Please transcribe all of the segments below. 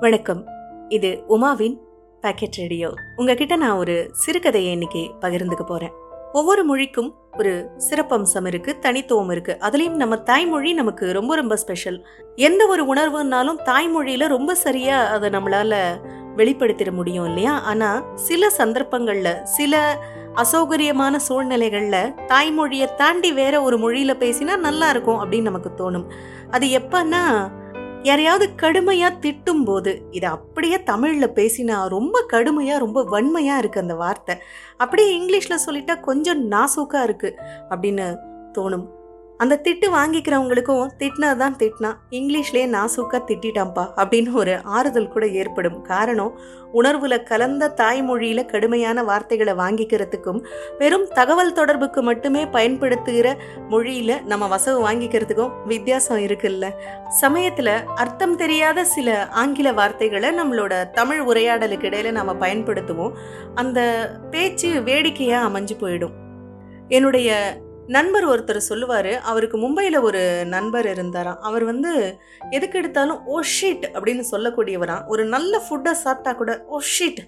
வணக்கம். இது உமாவின் packet radio உங்ககிட்ட நான் ஒரு சிறுகதையை இன்னைக்கு பகிர்ந்துக்க போறேன். ஒவ்வொரு மொழிக்கும் ஒரு சிறப்பம்சம் இருக்கு தனித்துவம் இருக்கு. அதுலயும் நம்ம தாய்மொழி நமக்கு ரொம்ப ரொம்ப ஸ்பெஷல் எந்த ஒரு உணர்வுனாலும் தாய்மொழியில ரொம்ப சரியா அதை நம்மளால வெளிப்படுத்திட முடியும் இல்லையா? ஆனா சில சந்தர்ப்பங்கள்ல சில அசௌகரியமான சூழ்நிலைகள்ல தாய்மொழியை தாண்டி வேற ஒரு மொழியில பேசினா நல்லா இருக்கும் அப்படின்னு நமக்கு தோணும். அது எப்பன்னா யாரையாவது கடுமையாக திட்டும் போது இதை அப்படியே தமிழில் பேசினா ரொம்ப கடுமையாக ரொம்ப வன்மையாக இருக்குது அந்த வார்த்தை. அப்படியே இங்கிலீஷில் சொல்லிட்டா கொஞ்சம் நாசூக்காக இருக்குது அப்படின்னு தோணும். அந்த திட்டு வாங்கிக்கிறவங்களுக்கும் திட்டினா தான் திட்டினா இங்கிலீஷ்லேயே நாசூக்கா திட்டிட்டாம்பா அப்படின்னு ஒரு ஆறுதல் கூட ஏற்படும். காரணம் உணர்வுல கலந்த தாய்மொழியில கடுமையான வார்த்தைகளை வாங்கிக்கிறதுக்கும் வெறும் தகவல் தொடர்புக்கு மட்டுமே பயன்படுத்துகிற மொழியில நம்ம வசவு வாங்கிக்கிறதுக்கும் வித்தியாசம் இருக்குல்ல. சமயத்துல அர்த்தம் தெரியாத சில ஆங்கில வார்த்தைகளை நம்மளோட தமிழ் உரையாடலுக்கு இடையில நாம பயன்படுத்துவோம். அந்த பேச்சு வேடிக்கையா அமைஞ்சு போயிடும். என்னுடைய நண்பர் ஒருத்தர் சொல்லுவார் அவருக்கு மும்பையில் ஒரு நண்பர் இருந்தாராம். அவர் வந்து எதுக்கு எடுத்தாலும் oh ஓ ஷீட் அப்படின்னு சொல்லக்கூடியவராம். ஒரு நல்ல ஃபுட்டை சாப்பிட்டா கூட oh ஓ ஷீட்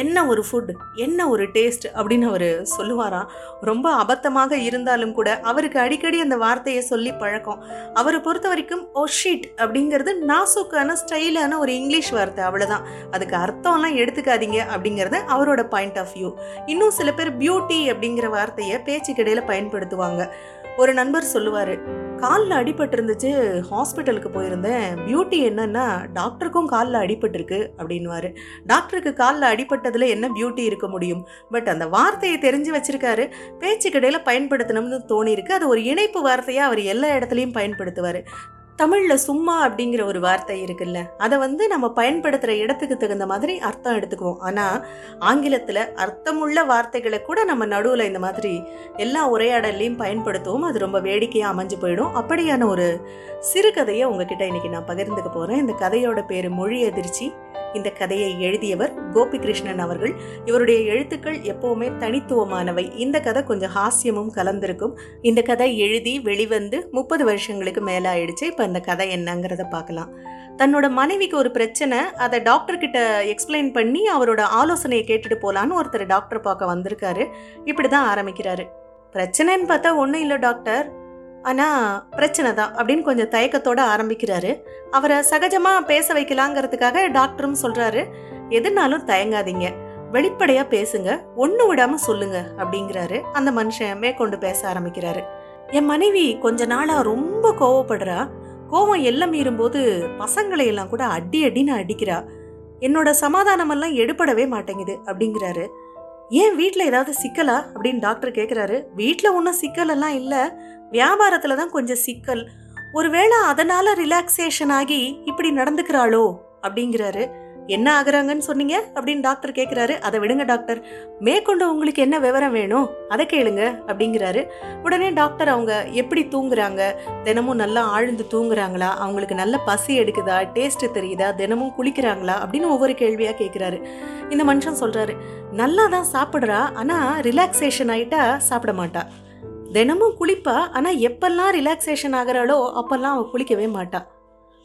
என்ன ஒரு ஃபுட் என்ன ஒரு டேஸ்ட் அப்படின்னு அவர் சொல்லுவாராம். ரொம்ப அபத்தமாக இருந்தாலும் கூட அவருக்கு அடிக்கடி அந்த வார்த்தையை சொல்லி பழக்கம். அவரை பொறுத்த வரைக்கும் oh ஓ ஷீட் அப்படிங்கிறது நாசுக்கான ஸ்டைலான ஒரு இங்கிலீஷ் வார்த்தை அவ்வளோதான் அதுக்கு அர்த்தம்லாம் எடுத்துக்காதீங்க அப்படிங்கிறது அவரோட பாயிண்ட் ஆஃப் வியூ இன்னும் சில பேர் பியூட்டி அப்படிங்கிற வார்த்தையை பேச்சுக்கிடையில் பயன்படுத்தும் நடத்துவாங்க ஒரு நண்பர் சொல்லுவார் காலில் அடிபட்டு இருந்துச்சு ஹாஸ்பிட்டலுக்கு போயிருந்தேன். பியூட்டி என்னன்னா டாக்டருக்கும் காலில் அடிபட்டிருக்கு அப்படின்வாரு டாக்டருக்கு காலில் அடிபட்டதில் என்ன பியூட்டி இருக்க முடியும்? பட் அந்த வார்த்தையை தெரிஞ்சு வச்சிருக்காரு. பேச்சுக்கிடையில் பயன்படுத்தணும்னு தோணியிருக்கு. அது ஒரு இணைப்பு வார்த்தையாக அவர் எல்லா இடத்துலையும் பயன்படுத்துவார். தமிழில் சும்மா அப்படிங்கிற ஒரு வார்த்தை இருக்குல்ல அதை வந்து நம்ம பயன்படுத்துகிற இடத்துக்கு தகுந்த மாதிரி அர்த்தம் எடுத்துக்குவோம். ஆனால் ஆங்கிலத்தில் அர்த்தமுள்ள வார்த்தைகளை கூட நம்ம நடுவில் இந்த மாதிரி எல்லா உரையாடல்லையும் பயன்படுத்துவோம் அது ரொம்ப வேடிக்கையாக அமைஞ்சு போயிடும். அப்படியான ஒரு சிறுகதையை உங்ககிட்ட இன்றைக்கி நான் பகிர்ந்துக்க போகிறேன் இந்த கதையோட பேர் மொழி எதிர்ச்சி இந்த கதையை எழுதியவர் கோபிகிருஷ்ணன் அவர்கள். இவருடைய எழுத்துக்கள் எப்பவுமே தனித்துவமானவை. இந்த கதை கொஞ்சம் ஹாஸ்யமும் கலந்திருக்கும். இந்த கதை எழுதி வெளிவந்து முப்பது வருஷங்களுக்கு மேலே ஆயிடுச்சு இப்போ இந்த கதை என்னங்கிறத பார்க்கலாம். தன்னோட மனைவிக்கு ஒரு பிரச்சனை. அதை டாக்டர் கிட்ட எக்ஸ்பிளைன் பண்ணி அவரோட ஆலோசனையை கேட்டுட்டு போகலான்னு ஒருத்தர் டாக்டர் பார்க்க வந்திருக்காரு. இப்படி தான் ஆரம்பிக்கிறாரு. பிரச்சனைன்னு பார்த்தா ஒன்றும் இல்லை டாக்டர். ஆனால் பிரச்சனை தான் அப்படின்னு கொஞ்சம் தயக்கத்தோடு ஆரம்பிக்கிறாரு. அவரை சகஜமாக பேச வைக்கலாங்கிறதுக்காக டாக்டரும் சொல்கிறாரு எதுனாலும் தயங்காதீங்க. வெளிப்படையாக பேசுங்க. ஒன்று விடாமல் சொல்லுங்க அப்படிங்கிறாரு. அந்த மனுஷன் மேற்கொண்டு பேச ஆரம்பிக்கிறாரு. என் மனைவி கொஞ்ச நாளாக ரொம்ப கோவப்படுறா. கோவம் எல்லாம் மீறும்போது பசங்களை எல்லாம் கூட அடி அடின்னு அடிக்கிறா. என்னோட சமாதானமெல்லாம் எடுபடவே மாட்டேங்குது அப்படிங்கிறாரு. ஏன் வீட்டில் ஏதாவது சிக்கலா? அப்படின்னு டாக்டர் கேட்குறாரு வீட்டில் ஒன்றும் சிக்கலெல்லாம் இல்லை. வியாபாரத்தில் தான் கொஞ்சம் சிக்கல். ஒருவேளை அதனால ரிலாக்ஸேஷன் ஆகி இப்படி நடந்துக்கிறாளோ? அப்படிங்கிறாரு. என்ன ஆகுறாங்கன்னு சொன்னீங்க அப்படின்னு டாக்டர் கேட்குறாரு அதை விடுங்க டாக்டர். மேற்கொண்டு உங்களுக்கு என்ன விவரம் வேணும்? அதை கேளுங்க அப்படிங்கிறாரு. உடனே டாக்டர் அவங்க எப்படி தூங்குறாங்க? தினமும் நல்லா ஆழ்ந்து தூங்குறாங்களா? அவங்களுக்கு நல்ல பசி எடுக்குதா? டேஸ்ட்டு தெரியுதா? தினமும் குளிக்கிறாங்களா? அப்படின்னு ஒவ்வொரு கேள்வியாக கேட்குறாரு இந்த மனுஷன் சொல்கிறாரு நல்லா தான் சாப்பிட்றா ஆனால் ரிலாக்ஸேஷன் ஆகிட்டா சாப்பிட மாட்டா. தினமும் குளிப்பா ஆனால் எப்பெல்லாம் ரிலாக்ஸேஷன் ஆகிறாளோ அப்போல்லாம் அவள் குளிக்கவே மாட்டாள்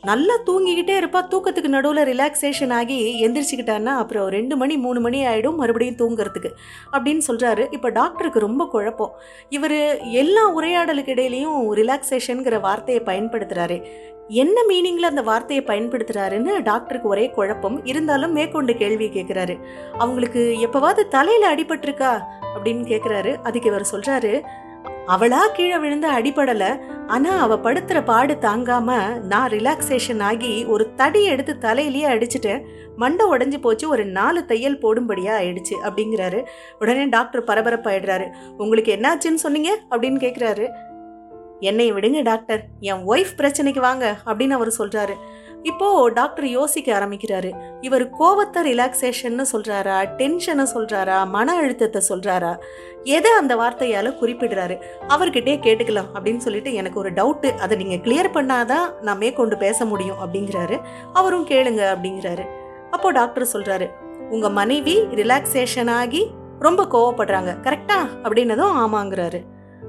நல்லா தூங்கிக்கிட்டே இருப்பா. தூக்கத்துக்கு நடுவில் ரிலாக்ஸேஷன் ஆகி எந்திரிச்சுக்கிட்டான்னா அப்புறம் ரெண்டு மணி மூணு மணி ஆகிடும் மறுபடியும் தூங்குறதுக்கு அப்படின்னு சொல்கிறாரு இப்போ டாக்டருக்கு ரொம்ப குழப்பம். இவர் எல்லா உரையாடலுக்கு இடையிலையும் ரிலாக்ஸேஷனுங்கிற வார்த்தையை பயன்படுத்துகிறாரு என்ன மீனிங்கில் அந்த வார்த்தையை பயன்படுத்துகிறாருன்னு டாக்டருக்கு ஒரே குழப்பம். இருந்தாலும் மேற்கொண்டு கேள்வி கேட்குறாரு அவங்களுக்கு எப்போவாவது தலையில் அடிபட்டிருக்கா அப்படின்னு கேட்குறாரு அதுக்கு இவர் சொல்கிறாரு அவளா கீழே விழுந்து அடிபடல. ஆனால் அவ படுத்துற பாடு தாங்காம நான் ரிலாக்ஸேஷன் ஆகி ஒரு தடி எடுத்து தலையிலேயே அடிச்சுட்டேன் மண்டை உடஞ்சி போச்சு ஒரு நாலு தையல் போடும்படியா ஆயிடுச்சு அப்படிங்கிறாரு. உடனே டாக்டர் பரபரப்பாயிடுறாரு. உங்களுக்கு என்னாச்சுன்னு சொன்னீங்க? அப்படின்னு கேட்குறாரு என்னை விடுங்க டாக்டர் என் ஒய்ஃப் பிரச்சனைக்கு வாங்க அப்படின்னு அவர் சொல்றாரு. இப்போ டாக்டர் யோசிக்க ஆரம்பிக்கிறாரு. இவர் கோவத்தை ரிலாக்ஸேஷன்னு சொல்றாரா டென்ஷனை சொல்றாரா மன அழுத்தத்தை சொல்றாரா? எதை அந்த வார்த்தையால குறிப்பிடுறாரு? அவர்கிட்டே கேட்டுக்கலாம் அப்படின்னு சொல்லிட்டு எனக்கு ஒரு டவுட்டு அதை நீங்க கிளியர் பண்ணாதான் நான் மேற்கொண்டு பேச முடியும் அப்படிங்கிறாரு. அவரும் கேளுங்க அப்படிங்கிறாரு. அப்போ டாக்டர் சொல்றாரு உங்க மனைவி ரிலாக்ஸேஷன் ஆகி ரொம்ப கோவப்படுறாங்க. கரெக்டா? அப்படின்னதும் ஆமாங்கிறாரு.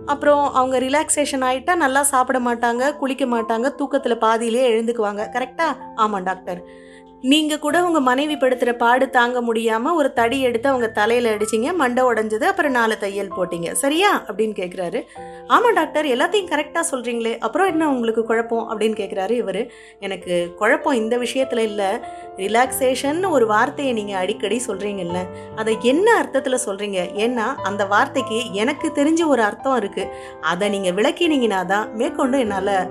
அப்புறம் அவங்க ரிலாக்ஸேஷன் ஆகிட்டா நல்லா சாப்பிட மாட்டாங்க குளிக்க மாட்டாங்க தூக்கத்தில் பாதியிலே எழுந்துக்குவாங்க. கரெக்டாக ஆமாம் டாக்டர் நீங்க கூட உங்க மனைவி படுத்துற பாடு தாங்க முடியாம ஒரு தடி எடுத்து அவங்க தலையில அடிச்சிங்க மண்டை உடைஞ்சது அப்புறம் நாலு தையல் போட்டீங்க. சரியா? அப்படின்னு கேக்குறாரு. ஆமா டாக்டர். எல்லாத்தையும் கரெக்டா சொல்றீங்களே. அப்புறம் என்ன உங்களுக்கு குழப்பம்? அப்படின்னு கேக்குறாரு இவரு. எனக்கு குழப்பம் இந்த விஷயத்துல இல்ல. ரிலாக்ஸேஷன் ஒரு வார்த்தையை நீங்க அடிக்கடி சொல்றீங்கல்ல. அதை என்ன அர்த்தத்துல சொல்றீங்க? ஏன்னா அந்த வார்த்தைக்கு எனக்கு தெரிஞ்ச ஒரு அர்த்தம் இருக்கு. அதை நீங்க விளக்கினீங்கன்னா தான் மேற்கொண்டு என்னால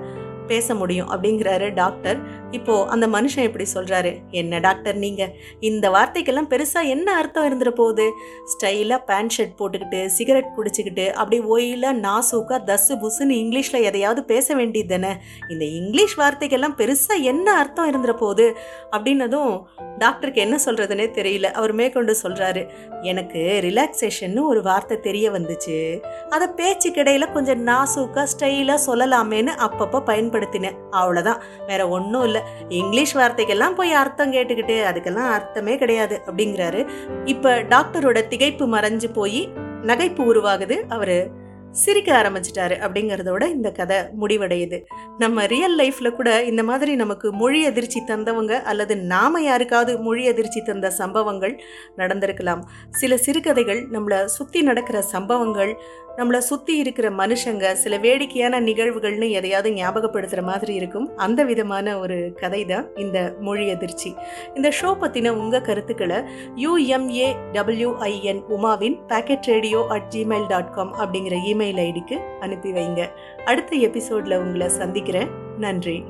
பேச முடியும் அப்படிங்கிறாரு டாக்டர். இப்போ அந்த மனுஷன் இப்படி சொல்றாரு என்ன டாக்டர் நீங்க? இந்த வார்த்தைக்கெல்லாம் பெருசா என்ன அர்த்தம் இருந்துட போகுது? ஸ்டைலா பேண்ட் ஷர்ட் போட்டுக்கிட்டு சிகரெட் குடிச்சுக்கிட்டு அப்படி ஓயில நாசூக்கா தஸ்ஸு புஸ்ஸுன்னு இங்கிலீஷ்ல எதையாவது பேச வேண்டியது தானே இந்த இங்கிலீஷ் வார்த்தைக்கெல்லாம் பெருசா என்ன அர்த்தம் இருந்துட போகுது? அப்படின்னதும் டாக்டருக்கு என்ன சொல்கிறதுனே தெரியல. அவர் மேற்கொண்டு சொல்றாரு எனக்கு ரிலாக்ஸேஷன் ஒரு வார்த்தை தெரிய வந்துச்சு. அதை பேச்சுக்கிடையில கொஞ்சம் நாசூக்கா ஸ்டைலா சொல்லலாமேன்னு அப்பப்போ பயன்படுத்தினேன் அவ்வளோதான் வேற ஒன்றும் இல்லை. இங்கிலீஷ் வார்த்தைக்கெல்லாம் போய் அர்த்தம் கேட்டுக்கிட்டு அதுக்கெல்லாம் அர்த்தமே கிடையாது அப்படிங்கிறாரு. இப்போ டாக்டரோட திகைப்பு மறைஞ்சு போய் நகைப்பு உருவாகுது அவர். சிரிக்க ஆரம்பிச்சிட்டாரு அப்படிங்கிறதோட இந்த கதை முடிவடையுது. நம்ம ரியல் லைஃப்ல கூட இந்த மாதிரி நமக்கு மொழி அதிர்ச்சி தந்தவங்க அல்லது நாம யாருக்காவது மொழி அதிர்ச்சி தந்த சம்பவங்கள் நடந்திருக்கலாம். சில சிறுகதைகள் நம்மளை சுற்றி நடக்கிற சம்பவங்கள் நம்மளை சுற்றி இருக்கிற மனுஷங்க சில வேடிக்கையான நிகழ்வுகள்னு எதையாவது ஞாபகப்படுத்துகிற மாதிரி இருக்கும். அந்த விதமான ஒரு கதை தான் இந்த மொழி அதிர்ச்சி. இந்த ஷோ பற்றின உங்கள் கருத்துக்களை U M A W I N உமாவின் packet radio at Gmail dot com அப்படிங்கிற இமெயில் இமெயில் ஐடிக்கு அனுப்பி வைங்க. அடுத்த எபிசோடில் உங்களை சந்திக்கிறேன். நன்றி.